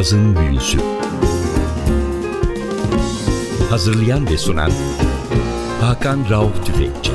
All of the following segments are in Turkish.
Cazın Büyüsü Hazırlayan ve sunan Hakan Rauf Tüfekçi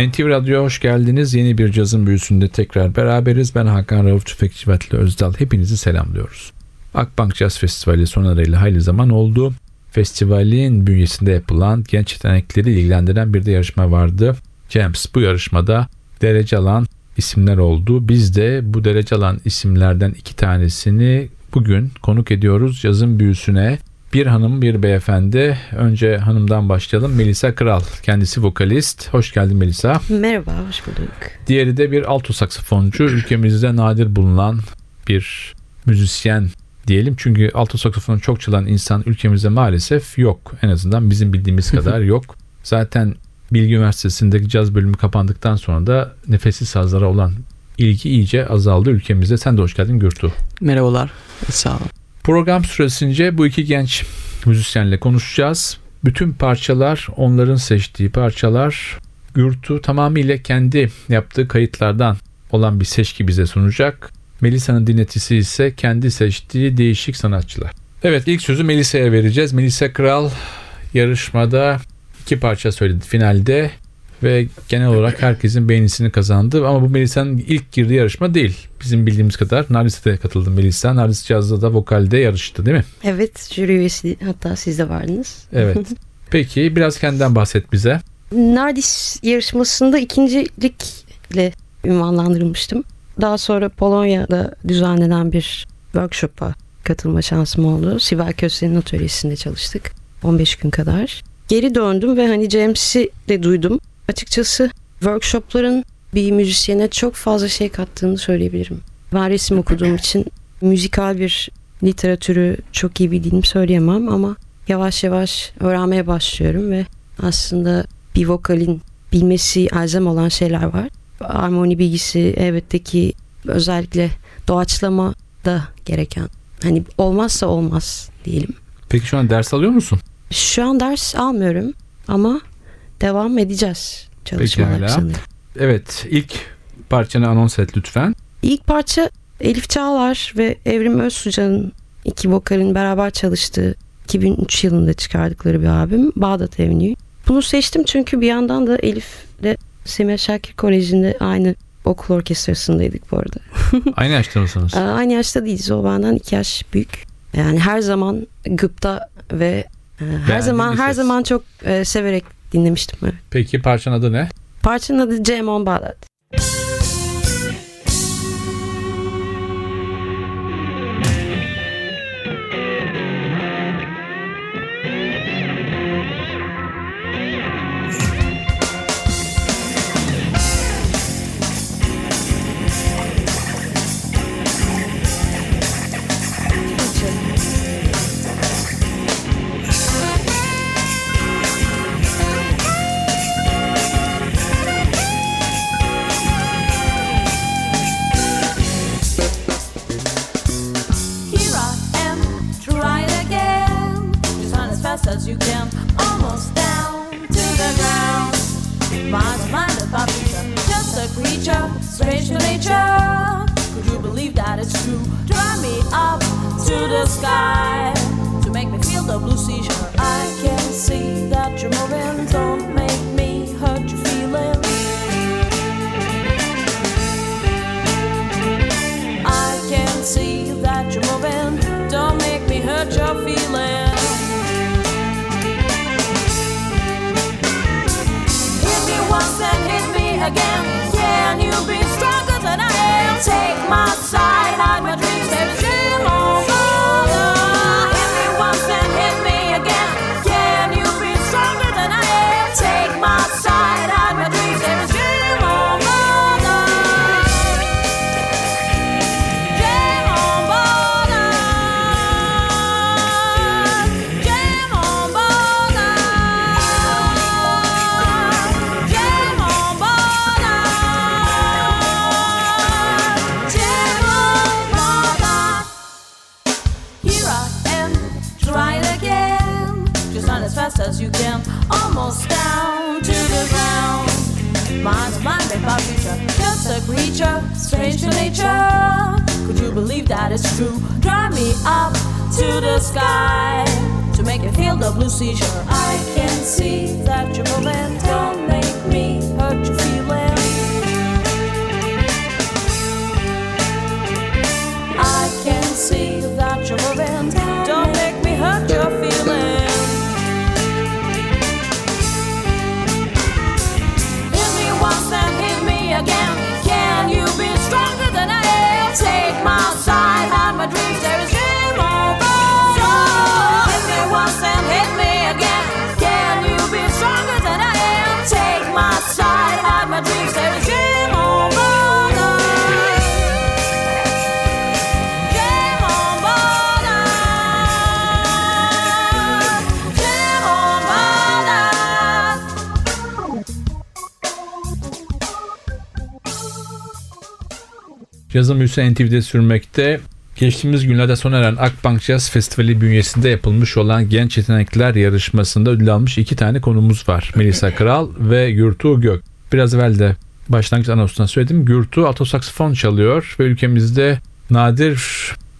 NTV Radyo'ya hoş geldiniz. Yeni bir cazın büyüsünde tekrar beraberiz. Ben Hakan Rauf Tüfekçi ve Özdal. Hepinizi selamlıyoruz. Akbank Jazz Festivali sona arayla hayli zaman oldu. Festivalin bünyesinde yapılan genç yetenekleri ilgilendiren bir de yarışma vardı. James bu yarışmada derece alan isimler oldu. Biz de bu derece alan isimlerden iki tanesini bugün konuk ediyoruz yazın büyüsüne. Bir hanım bir beyefendi. Önce hanımdan başlayalım. Melisa Kral. Kendisi vokalist. Hoş geldin Melisa. Merhaba, hoş bulduk. Diğeri de bir alto saksafoncu. Ülkemizde nadir bulunan bir müzisyen diyelim. Çünkü alto saksafonu çok çalan insan ülkemizde maalesef yok. En azından bizim bildiğimiz kadar yok. Zaten Bilgi Üniversitesi'ndeki caz bölümü kapandıktan sonra da nefessiz sazlara olan ilgi iyice azaldı ülkemizde. Sen de hoş geldin Gürtu. Merhabalar, sağ olun. Program süresince bu iki genç müzisyenle konuşacağız. Bütün parçalar onların seçtiği parçalar. Gürtu tamamıyla kendi yaptığı kayıtlardan olan bir seçki bize sunacak. Melisa'nın dinletisi ise kendi seçtiği değişik sanatçılar. Evet ilk sözü Melisa'ya vereceğiz. Melisa Kral yarışmada iki parça söyledi finalde ve genel olarak herkesin beğenisini kazandı. Ama bu Melisa'nın ilk girdiği yarışma değil. Bizim bildiğimiz kadar Nardis'e katıldı Melisa. Nardis Caz'da da vokalde yarıştı değil mi? Evet, jüri üyesi hatta siz de vardınız. Evet. Peki biraz kendinden bahset bize. Nardis yarışmasında ikincilikle ünvanlandırılmıştım. Daha sonra Polonya'da düzenlenen bir workshop'a katılma şansım oldu. Sibel Köse'nin atölyesinde çalıştık. 15 gün kadar. Geri döndüm ve hani James'i de duydum. Açıkçası workshopların bir müzisyene çok fazla şey kattığını söyleyebilirim. Ben resim okuduğum için müzikal bir literatürü çok iyi bildiğimi söyleyemem ama yavaş yavaş öğrenmeye başlıyorum ve aslında bir vokalin bilmesi elzem olan şeyler var. Armoni bilgisi elbette ki özellikle doğaçlama da gereken. Hani olmazsa olmaz diyelim. Peki şu an ders alıyor musun? Şu an ders almıyorum ama devam edeceğiz çalışmalar sanırım. Evet ilk parçanı anons et lütfen. İlk parça Elif Çağlar ve Evrim Özsucan'ın iki vokalin beraber çalıştığı 2003 yılında çıkardıkları bir albüm Bağdat Avenue. Bunu seçtim çünkü bir yandan da Elif de Semih Şakir Koleji'nde aynı okul orkestrasındaydık bu arada. Aynı yaşta mısınız? Aynı yaşta değiliz. O benden iki yaş büyük. Yani her zaman gıpta ve e, her Beğendiğin zaman her ses. zaman çok e, severek dinlemiştim. Evet. Peki parçanın adı ne? Parçanın adı Cem on Bağdat. Yazım Büyüsü NTV'de sürmekte. Geçtiğimiz günlerde sona eren Akbank Jazz Festivali bünyesinde yapılmış olan Genç Yetenekler yarışmasında ödül almış iki tane konumuz var. Melisa Kral ve Gürtuğ Gök. Biraz evvel de başlangıç anonsundan söyledim. Gürtuğ alto saksafon çalıyor ve ülkemizde nadir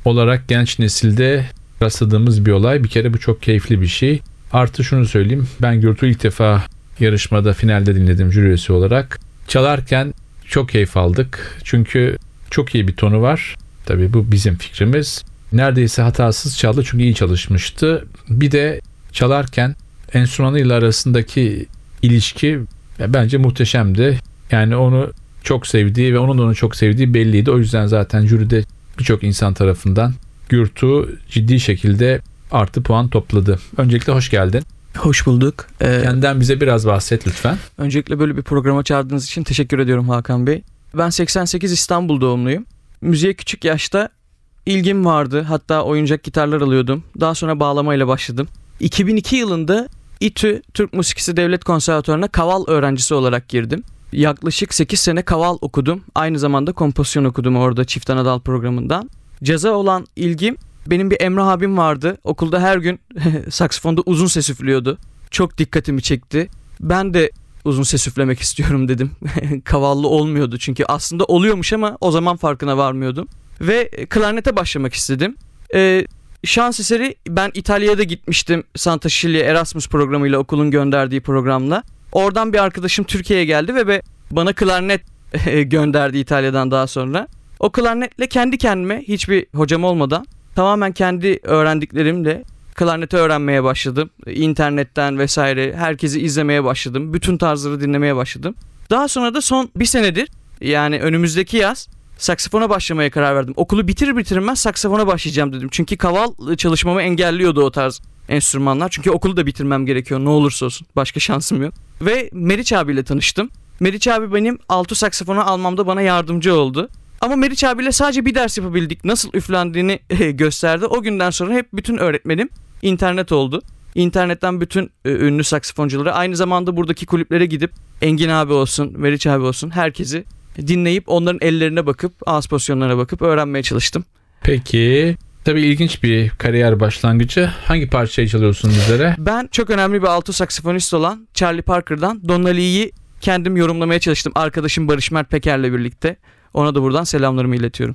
olarak genç nesilde rastladığımız bir olay. Bir kere bu çok keyifli bir şey. Artı şunu söyleyeyim. Ben Gürtuğ ilk defa yarışmada finalde dinledim jüri üyesi olarak. Çalarken çok keyif aldık. Çünkü çok iyi bir tonu var. Tabii bu bizim fikrimiz. Neredeyse hatasız çaldı çünkü iyi çalışmıştı. Bir de çalarken enstrümanıyla arasındaki ilişki bence muhteşemdi. Yani onu çok sevdiği ve onun da onu çok sevdiği belliydi. O yüzden zaten jüride birçok insan tarafından Gürtu ciddi şekilde artı puan topladı. Öncelikle hoş geldin. Hoş bulduk. Ee, Kendinden bize biraz bahset lütfen. öncelikle böyle bir programa çağırdığınız için teşekkür ediyorum Hakan Bey. Ben 88 İstanbul doğumluyum. Müziğe küçük yaşta ilgim vardı. Hatta oyuncak gitarlar alıyordum. Daha sonra bağlamayla başladım. 2002 yılında İTÜ Türk Musikisi Devlet Konservatuvarı'na kaval öğrencisi olarak girdim. Yaklaşık 8 sene kaval okudum. Aynı zamanda kompozisyon okudum orada Çift Anadal programından. Caza olan ilgim benim bir Emrah abim vardı. Okulda her gün saksafonda uzun ses üflüyordu. Çok dikkatimi çekti. Ben de uzun ses üflemek istiyorum dedim. Kavallı olmuyordu çünkü aslında oluyormuş ama o zaman farkına varmıyordum. Ve klarnete başlamak istedim. Ee, şans eseri ben İtalya'ya da gitmiştim Santa Cecilia Erasmus programıyla okulun gönderdiği programla. Oradan bir arkadaşım Türkiye'ye geldi ve bana klarnet gönderdi İtalya'dan daha sonra. O klarnetle kendi kendime hiçbir hocam olmadan tamamen kendi öğrendiklerimle klarneti öğrenmeye başladım. İnternetten vesaire herkesi izlemeye başladım. Bütün tarzları dinlemeye başladım. Daha sonra da son bir senedir yani önümüzdeki yaz saksafona başlamaya karar verdim. Okulu bitirir bitirmez saksafona başlayacağım dedim. Çünkü kaval çalışmamı engelliyordu o tarz enstrümanlar. Çünkü okulu da bitirmem gerekiyor ne olursa olsun. Başka şansım yok. Ve Meriç abiyle tanıştım. Meriç abi benim alto saksafona almamda bana yardımcı oldu. Ama Meriç abiyle sadece bir ders yapabildik. Nasıl üflendiğini gösterdi. O günden sonra hep bütün öğretmenim internet oldu. İnternetten bütün e, ünlü saksafoncuları aynı zamanda buradaki kulüplere gidip Engin abi olsun, Meriç abi olsun herkesi dinleyip onların ellerine bakıp ağız pozisyonlarına bakıp öğrenmeye çalıştım. Peki tabii ilginç bir kariyer başlangıcı. Hangi parçayı çalıyorsun bizlere? Ben çok önemli bir alto saksafonist olan Charlie Parker'dan Donna Lee'yi kendim yorumlamaya çalıştım. Arkadaşım Barış Mert Peker'le birlikte. Ona da buradan selamlarımı iletiyorum.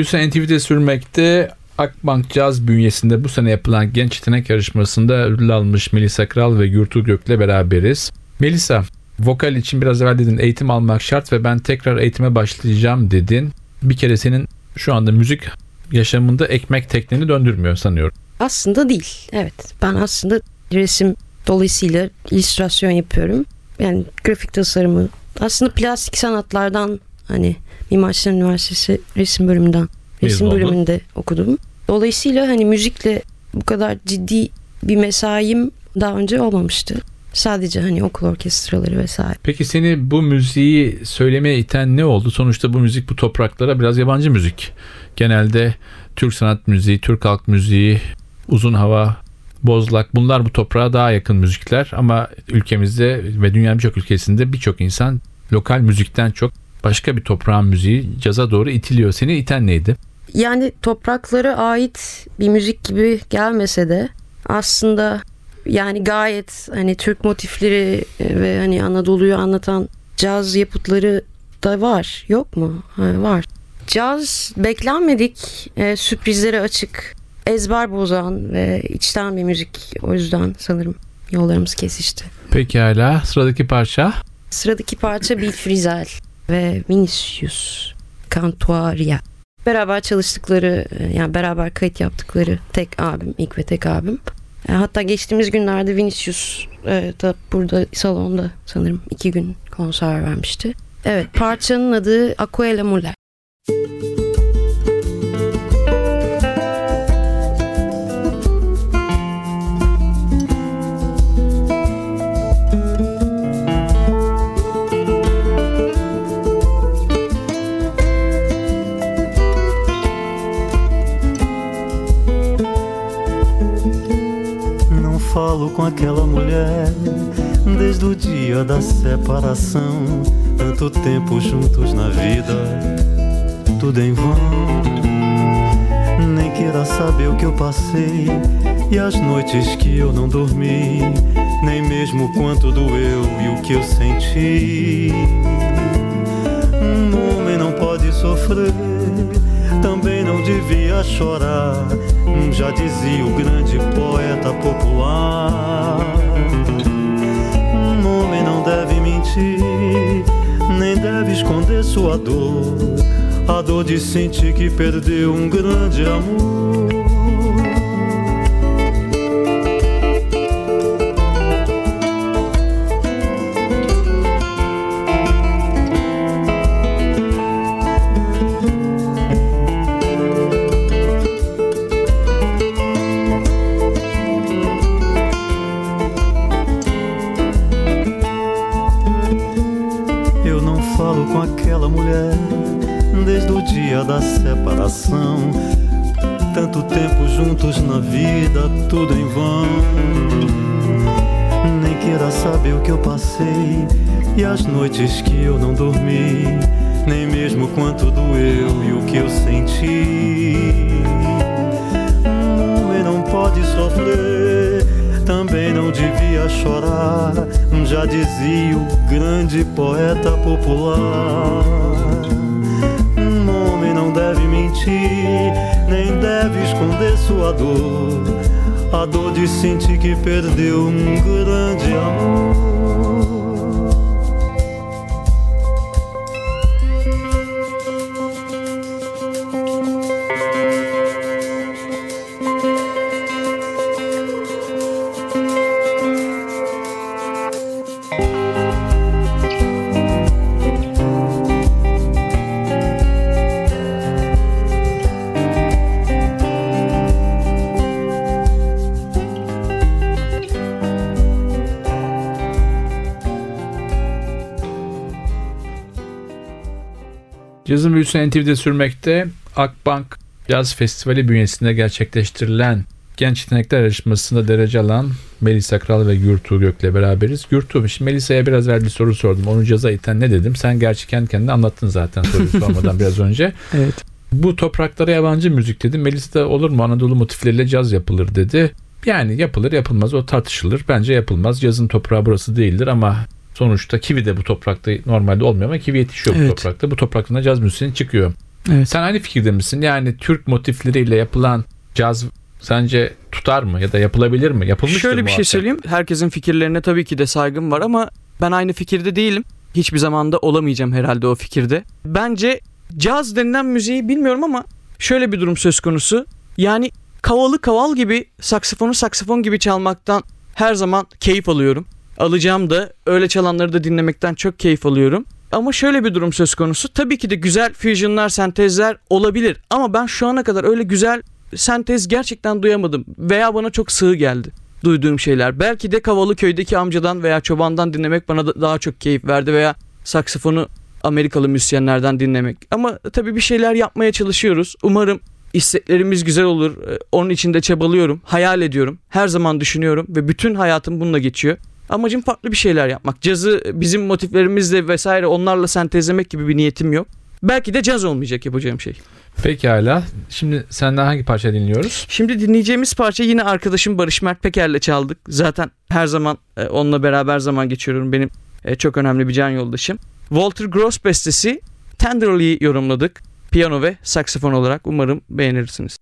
büyüsü NTV'de sürmekte. Akbank Caz bünyesinde bu sene yapılan genç yetenek yarışmasında ödül almış Melisa Kral ve Gürtuğ Gök'le beraberiz. Melisa, vokal için biraz evvel dedin eğitim almak şart ve ben tekrar eğitime başlayacağım dedin. Bir kere senin şu anda müzik yaşamında ekmek tekneni döndürmüyor sanıyorum. Aslında değil. Evet. Ben aslında resim dolayısıyla illüstrasyon yapıyorum. Yani grafik tasarımı. Aslında plastik sanatlardan hani Mimar Sinan Üniversitesi resim bölümünden resim oldun. bölümünde okudum. Dolayısıyla hani müzikle bu kadar ciddi bir mesaim daha önce olmamıştı. Sadece hani okul orkestraları vesaire. Peki seni bu müziği söylemeye iten ne oldu? Sonuçta bu müzik bu topraklara biraz yabancı müzik. Genelde Türk sanat müziği, Türk halk müziği, uzun hava, bozlak bunlar bu toprağa daha yakın müzikler ama ülkemizde ve dünyanın birçok ülkesinde birçok insan lokal müzikten çok başka bir toprağın müziği caza doğru itiliyor. Seni iten neydi? Yani topraklara ait bir müzik gibi gelmese de aslında yani gayet hani Türk motifleri ve hani Anadolu'yu anlatan caz yapıtları da var. Yok mu? Ha, var. Caz beklenmedik, e, sürprizlere açık, ezber bozan ve içten bir müzik. O yüzden sanırım yollarımız kesişti. Pekala sıradaki parça. Sıradaki parça Bill Frisell ve Vinicius Cantuaria. Beraber çalıştıkları, e, yani beraber kayıt yaptıkları tek abim, ilk ve tek abim. E, Hatta geçtiğimiz günlerde Vinicius e, da burada salonda sanırım iki gün konser vermişti. Evet, parçanın adı Aquela Muller. Não dia da separação. Tanto tempo juntos na vida, tudo em vão. Nem queira saber o que eu passei e as noites que eu não dormi, nem mesmo quanto doeu e o que eu senti. Um homem não pode sofrer, também não devia chorar. Já dizia o grande poeta popular. Mentir, nem deve esconder sua dor. A dor de sentir que perdeu um grande amor. E as noites que eu não dormi, nem mesmo quanto doeu e o que eu senti. Um homem não pode sofrer, também não devia chorar. Já dizia o grande poeta popular. Um homem não deve mentir, nem deve esconder sua dor. A dor de sentir que perdeu um grande amor. Cazın büyüsü NTV'de sürmekte. Akbank Caz Festivali bünyesinde gerçekleştirilen Genç Yetenekler Yarışması'nda derece alan Melisa Kral ve Gürtuğ Gök'le beraberiz. Gürtuğ, şimdi Melisa'ya biraz evvel bir soru sordum. Onu caza iten ne dedim? Sen gerçi kendi kendine anlattın zaten soruyu sormadan biraz önce. Evet. Bu topraklara yabancı müzik dedim. Melisa da olur mu Anadolu motifleriyle caz yapılır dedi. Yani yapılır yapılmaz o tartışılır. Bence yapılmaz. Cazın toprağı burası değildir ama sonuçta kivi de bu toprakta normalde olmuyor ama kivi yetişiyor bu Evet. toprakta. Bu topraktan da caz müziği çıkıyor. Evet. Sen aynı fikirde misin? Yani Türk motifleriyle yapılan caz sence tutar mı ya da yapılabilir mi? Yapılmıştır Şöyle bir şey söyleyeyim. Herkesin fikirlerine tabii ki de saygım var ama ben aynı fikirde değilim. Hiçbir zamanda olamayacağım herhalde o fikirde. Bence caz denilen müziği bilmiyorum ama şöyle bir durum söz konusu. Yani kavalı kaval gibi saksafonu saksafon gibi çalmaktan her zaman keyif alıyorum. Alacağım da öyle çalanları da dinlemekten çok keyif alıyorum. Ama şöyle bir durum söz konusu. Tabii ki de güzel fusionlar, sentezler olabilir. Ama ben şu ana kadar öyle güzel sentez gerçekten duyamadım. Veya bana çok sığ geldi duyduğum şeyler. Belki de Kavalı köydeki amcadan veya çobandan dinlemek bana da daha çok keyif verdi veya saksafonu Amerikalı müzisyenlerden dinlemek. Ama tabii bir şeyler yapmaya çalışıyoruz. Umarım isteklerimiz güzel olur. Ee, Onun için de çabalıyorum. Hayal ediyorum. Her zaman düşünüyorum ve bütün hayatım bununla geçiyor. Amacım farklı bir şeyler yapmak. Cazı bizim motiflerimizle vesaire onlarla sentezlemek gibi bir niyetim yok. Belki de caz olmayacak yapacağım şey. Pekala. Şimdi senden hangi parça dinliyoruz? Şimdi dinleyeceğimiz parça yine arkadaşım Barış Mert Peker'le çaldık. Zaten her zaman e, onunla beraber zaman geçiriyorum. Benim e, çok önemli bir can yoldaşım. Walter Gross bestesi Tenderly'yi yorumladık. Piyano ve saksafon olarak umarım beğenirsiniz.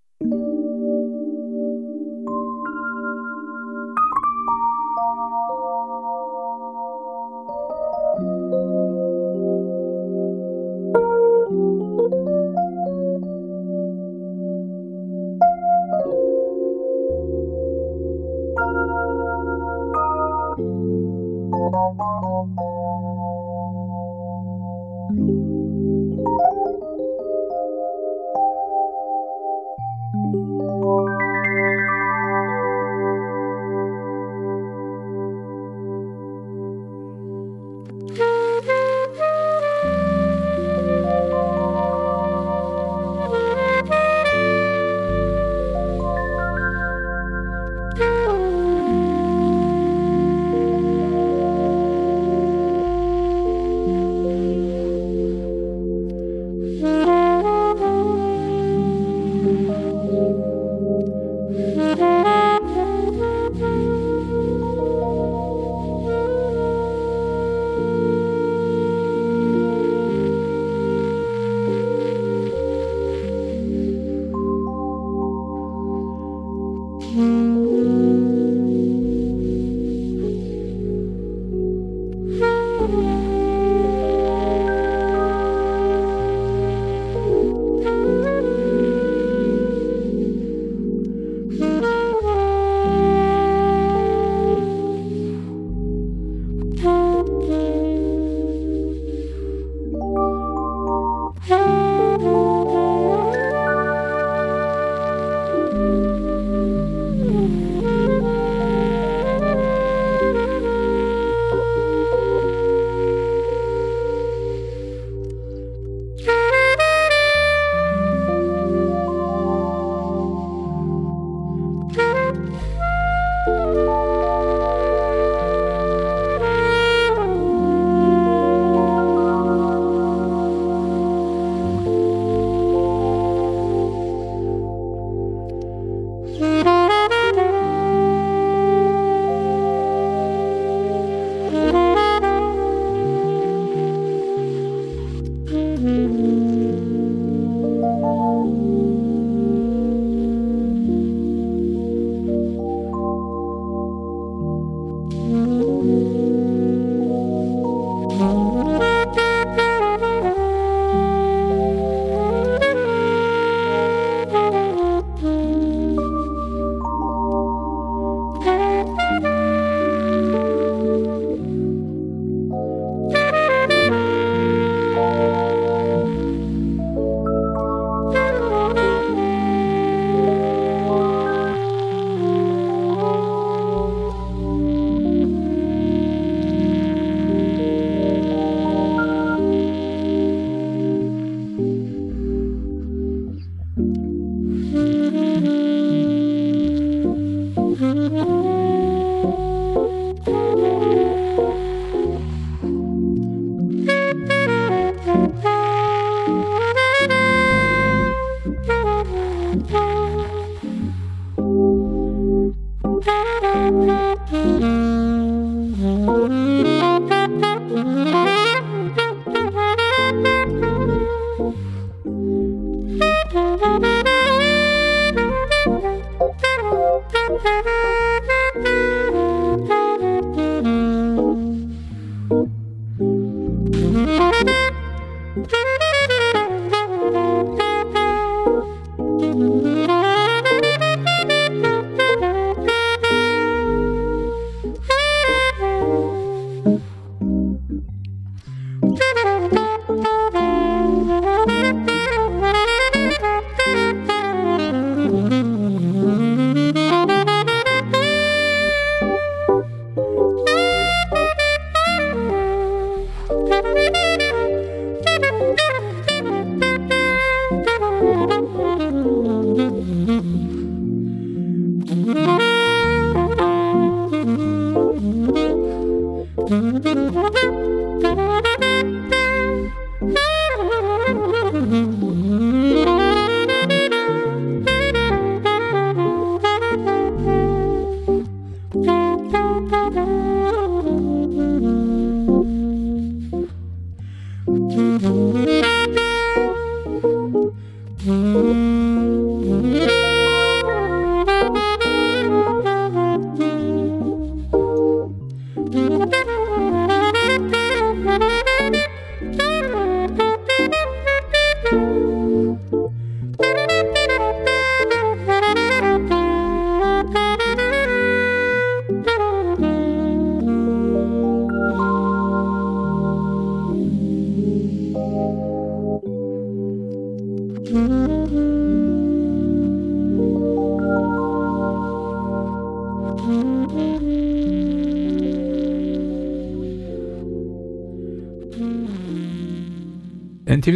Thank you.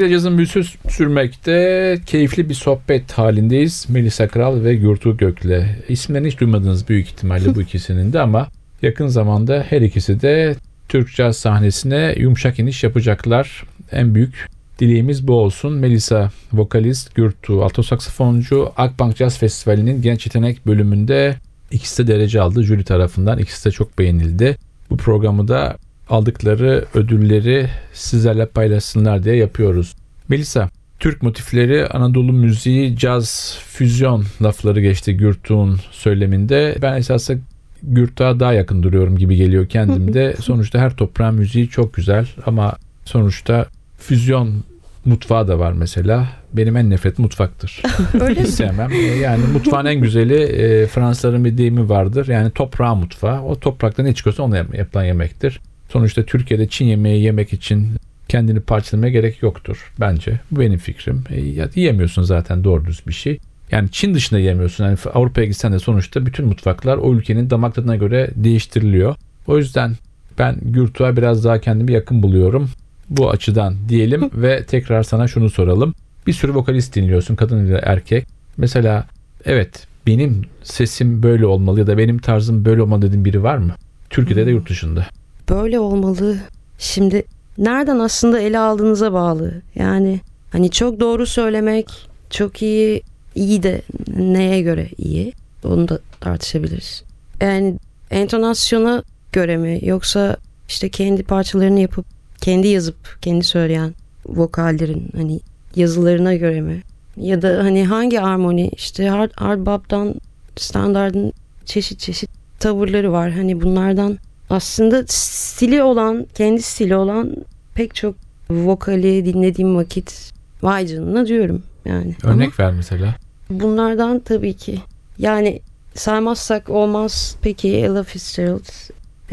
NTV'de cazın büyüsü sürmekte keyifli bir sohbet halindeyiz. Melisa Kral ve Gürtuğ Gök'le. İsimlerini hiç duymadınız büyük ihtimalle bu ikisinin de ama yakın zamanda her ikisi de Türk caz sahnesine yumuşak iniş yapacaklar. En büyük dileğimiz bu olsun. Melisa vokalist, Gürtuğ alto saksafoncu Akbank Jazz Festivali'nin genç yetenek bölümünde ikisi de derece aldı jüri tarafından. İkisi de çok beğenildi. Bu programı da aldıkları ödülleri sizlerle paylaşsınlar diye yapıyoruz. Melisa, Türk motifleri, Anadolu müziği, caz, füzyon lafları geçti Gürtuğ'un söyleminde. Ben esasında Gürtuğ'a daha yakın duruyorum gibi geliyor kendimde. sonuçta her toprağın müziği çok güzel ama sonuçta füzyon mutfağı da var mesela. Benim en nefret mutfaktır. Öyle Hiç sevmem. Yani mutfağın en güzeli e, Fransızların bir deyimi vardır. Yani toprağı mutfağı. O toprakta ne çıkıyorsa ona yap- yapılan yemektir. Sonuçta Türkiye'de Çin yemeği yemek için kendini parçalamaya gerek yoktur bence. Bu benim fikrim. E, ya, yiyemiyorsun zaten doğru düz bir şey. Yani Çin dışında yiyemiyorsun. Yani Avrupa'ya gitsen de sonuçta bütün mutfaklar o ülkenin damak tadına göre değiştiriliyor. O yüzden ben Gürtuğ'a biraz daha kendimi yakın buluyorum. Bu açıdan diyelim ve tekrar sana şunu soralım. Bir sürü vokalist dinliyorsun kadın ile erkek. Mesela evet benim sesim böyle olmalı ya da benim tarzım böyle olmalı dediğin biri var mı? Türkiye'de de yurt dışında. Böyle olmalı. Şimdi nereden aslında ele aldığınıza bağlı. Yani hani çok doğru söylemek çok iyi iyi de neye göre iyi onu da tartışabiliriz. Yani entonasyona göre mi yoksa işte kendi parçalarını yapıp kendi yazıp kendi söyleyen vokallerin hani yazılarına göre mi? Ya da hani hangi armoni işte hard, hard bop'tan standardın çeşit çeşit tavırları var. Hani bunlardan aslında stili olan, kendi stili olan pek çok vokali dinlediğim vakit vay canına diyorum yani. Örnek ver mesela. Ama bunlardan tabii ki yani saymazsak olmaz peki Ella Fitzgerald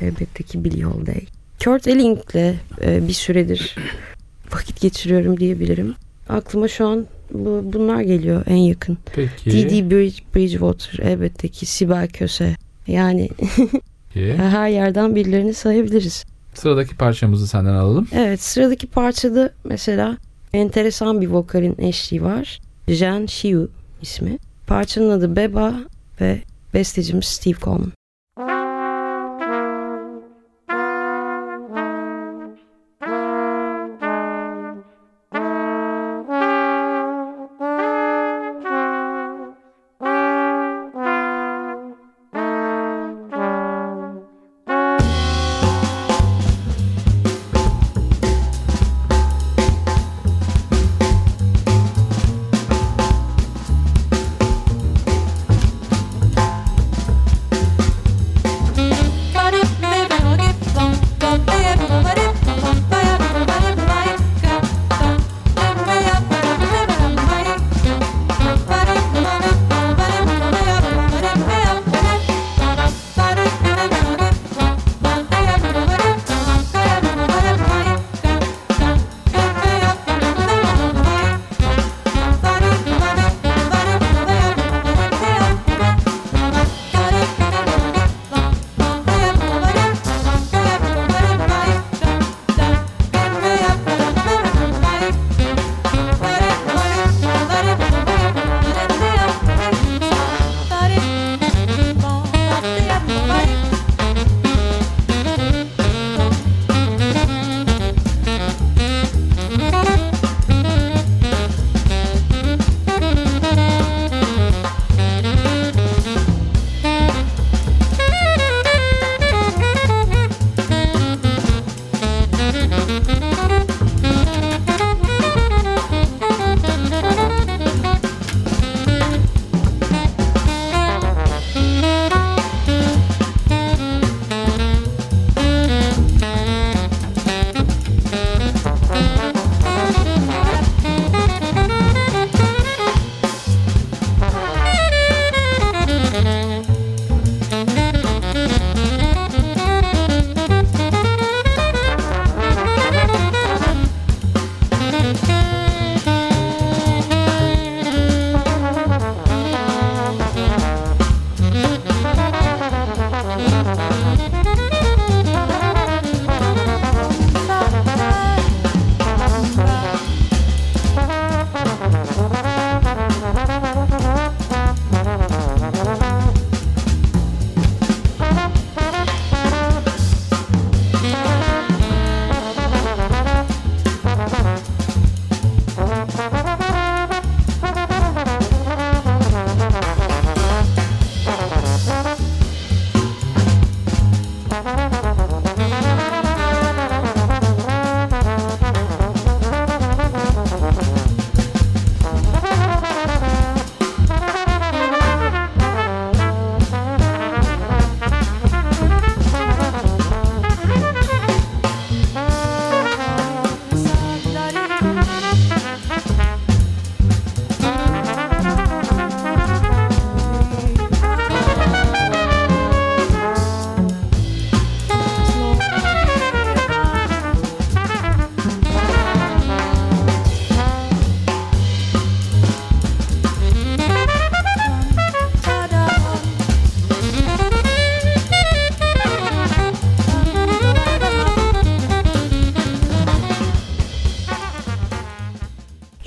elbette ki Billie Holiday. Kurt Elling'le e, bir süredir vakit geçiriyorum diyebilirim. Aklıma şu an bu, bunlar geliyor en yakın. Peki. Bridge, Bridgewater elbette ki Sibel Köse. Yani Peki. her yerden birilerini sayabiliriz. Sıradaki parçamızı senden alalım. Evet sıradaki parçada mesela enteresan bir vokalin eşliği var. Jen Shiu ismi. Parçanın adı Beba ve bestecimiz Steve Coleman.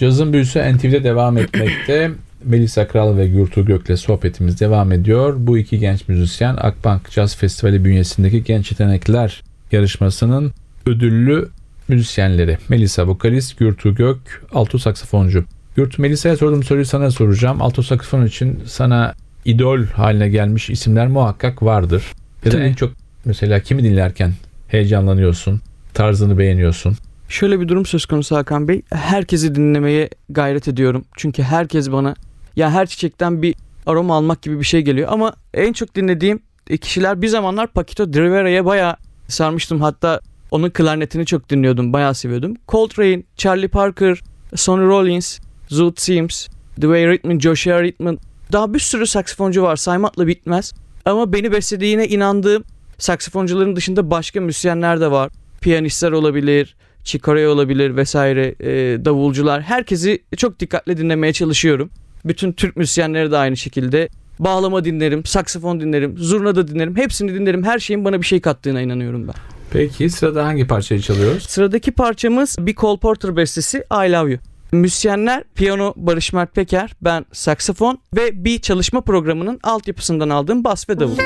Cazın büyüsü NTV'de devam etmekte. Melisa Kral ve Gürtuğ Gök'le sohbetimiz devam ediyor. Bu iki genç müzisyen Akbank Caz Festivali bünyesindeki Genç Yetenekler yarışmasının ödüllü müzisyenleri. Melisa vokalist, Gürtuğ Gök alto saksafoncu. Gürtuğ Melisa'ya sorduğum soruyu sana soracağım. Alto saksafon için sana idol haline gelmiş isimler muhakkak vardır. Ya da en çok mesela kimi dinlerken heyecanlanıyorsun, tarzını beğeniyorsun. Şöyle bir durum söz konusu Hakan Bey. Herkesi dinlemeye gayret ediyorum. Çünkü herkes bana ya her çiçekten bir aroma almak gibi bir şey geliyor. Ama en çok dinlediğim kişiler bir zamanlar Paquito de Rivera'ya bayağı sarmıştım. Hatta onun klarnetini çok dinliyordum. Bayağı seviyordum. Coltrane, Charlie Parker, Sonny Rollins, Zoot Sims, Dwayne Rittman, Joshua Rittman. Daha bir sürü saksafoncu var. Saymakla bitmez. Ama beni beslediğine inandığım saksafoncuların dışında başka müzisyenler de var. Piyanistler olabilir, Chicorea olabilir vesaire, e, davulcular. Herkesi çok dikkatle dinlemeye çalışıyorum. Bütün Türk müzisyenleri de aynı şekilde. Bağlama dinlerim, saksafon dinlerim, zurna da dinlerim. Hepsini dinlerim. Her şeyin bana bir şey kattığına inanıyorum ben. Peki sırada hangi parçayı çalıyoruz? Sıradaki parçamız bir Cole Porter bestesi I Love You. Müzisyenler piyano Barış Mert Peker, ben saksafon ve bir çalışma programının altyapısından aldığım bas ve davul.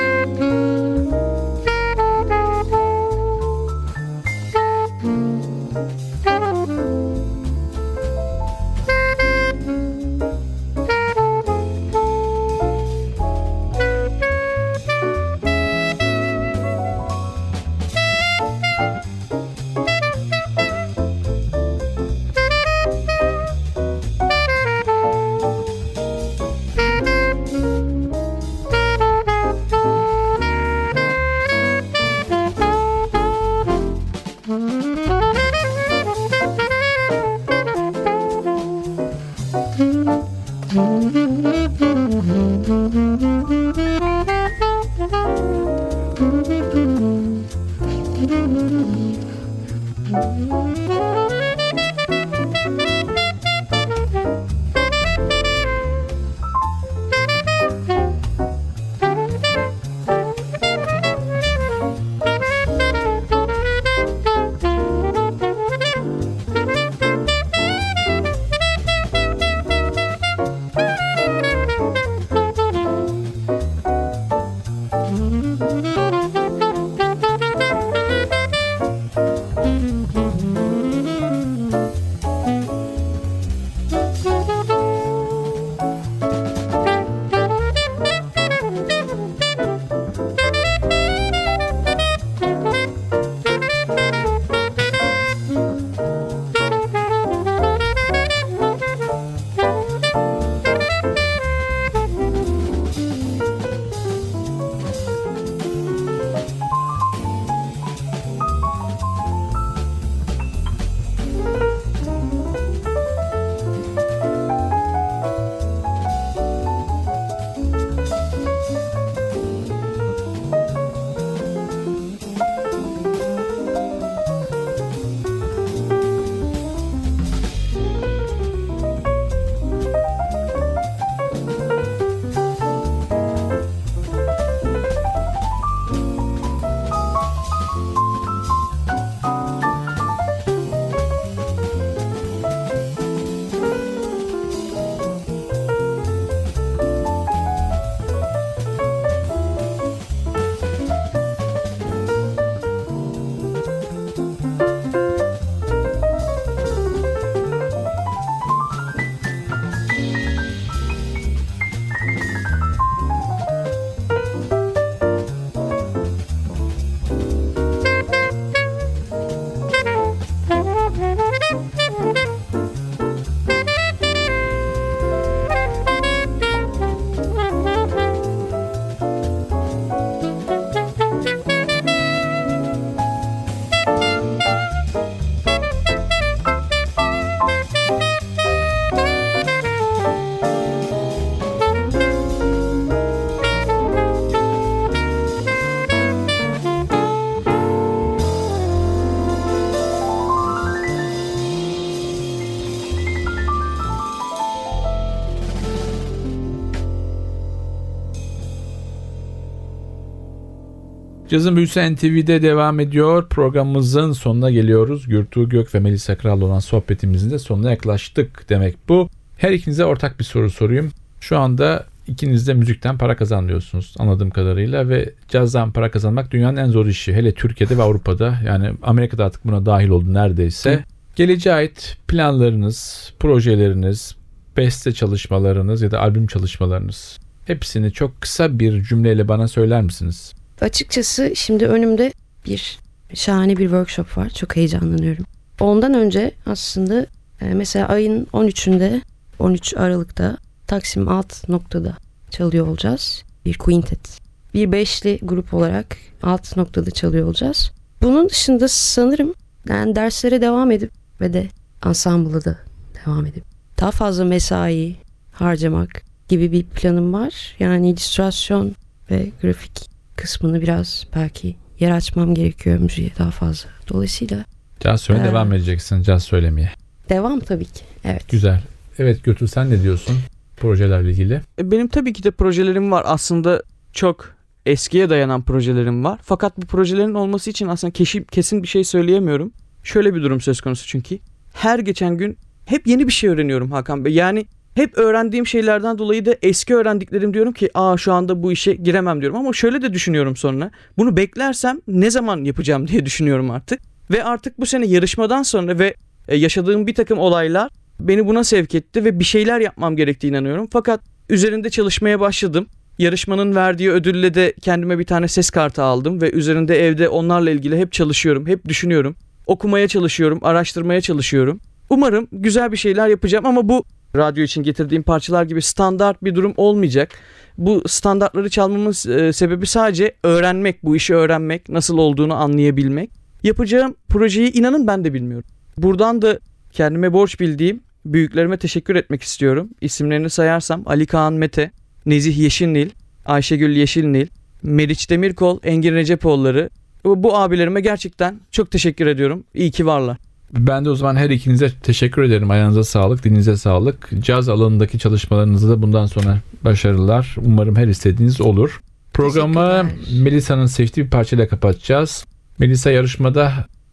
Cazın Büyüsü NTV'de devam ediyor. Programımızın sonuna geliyoruz. Gürtuğ Gök ve Melisa Kral olan sohbetimizin de sonuna yaklaştık demek bu. Her ikinize ortak bir soru sorayım. Şu anda ikiniz de müzikten para kazanıyorsunuz anladığım kadarıyla ve cazdan para kazanmak dünyanın en zor işi. Hele Türkiye'de ve Avrupa'da yani Amerika'da artık buna dahil oldu neredeyse. Geleceğe ait planlarınız, projeleriniz, beste çalışmalarınız ya da albüm çalışmalarınız hepsini çok kısa bir cümleyle bana söyler misiniz? Açıkçası şimdi önümde bir şahane bir workshop var. Çok heyecanlanıyorum. Ondan önce aslında e, mesela ayın 13'ünde 13 Aralık'ta Taksim alt noktada çalıyor olacağız. Bir quintet. Bir beşli grup olarak alt noktada çalıyor olacağız. Bunun dışında sanırım yani derslere devam edip ve de ensemble'a da devam edip daha fazla mesai harcamak gibi bir planım var. Yani illüstrasyon ve grafik kısmını biraz belki yer açmam gerekiyor müziğe daha fazla. Dolayısıyla Caz söyle Ee. devam edeceksin caz söylemeye. devam tabii ki. Evet. Güzel. Evet Götür sen ne diyorsun projelerle ilgili? E, Benim tabii ki de projelerim var. Aslında çok eskiye dayanan projelerim var. Fakat bu projelerin olması için aslında keşi, kesin bir şey söyleyemiyorum. Şöyle bir durum söz konusu çünkü. Her geçen gün hep yeni bir şey öğreniyorum Hakan Bey. Yani hep öğrendiğim şeylerden dolayı da eski öğrendiklerim diyorum ki aa şu anda bu işe giremem diyorum. Ama şöyle de düşünüyorum sonra. Bunu beklersem ne zaman yapacağım diye düşünüyorum artık. Ve artık bu sene yarışmadan sonra ve e, yaşadığım bir takım olaylar beni buna sevk etti ve bir şeyler yapmam gerektiğine inanıyorum. Fakat üzerinde çalışmaya başladım. Yarışmanın verdiği ödülle de kendime bir tane ses kartı aldım ve üzerinde evde onlarla ilgili hep çalışıyorum, hep düşünüyorum. Okumaya çalışıyorum, araştırmaya çalışıyorum. Umarım güzel bir şeyler yapacağım ama bu radyo için getirdiğim parçalar gibi standart bir durum olmayacak. Bu standartları çalmamın e, sebebi sadece öğrenmek, bu işi öğrenmek, nasıl olduğunu anlayabilmek. Yapacağım projeyi inanın ben de bilmiyorum. Buradan da kendime borç bildiğim büyüklerime teşekkür etmek istiyorum. İsimlerini sayarsam Ali Kaan Mete, Nezih Yeşilnil, Ayşegül Yeşilnil, Meriç Demirkol, Engin Recepoğulları. Bu bu abilerime gerçekten çok teşekkür ediyorum. İyi ki varlar. Ben de o zaman her ikinize teşekkür ederim. Ayağınıza sağlık, dilinize sağlık. Caz alanındaki çalışmalarınızda da bundan sonra başarılar. Umarım her istediğiniz olur. Programı. Melisa'nın seçtiği bir parçayla kapatacağız. Melisa yarışmada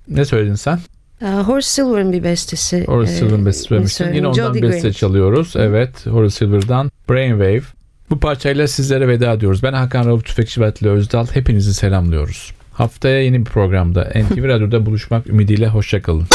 ne söyledin sen? Ee, Horace Silver'ın bir bestesi. Horace e, Silver'ın bestesi söylemiştin. Yine ondan Jody beste Grant. çalıyoruz. Evet, Horace Silver'dan Brainwave. Bu parçayla sizlere veda ediyoruz. Ben Hakan Rauf Tüfekçi ve Atilla Özdal. Hepinizi selamlıyoruz. Haftaya yeni bir programda NTV Radyo'da buluşmak ümidiyle hoşçakalın.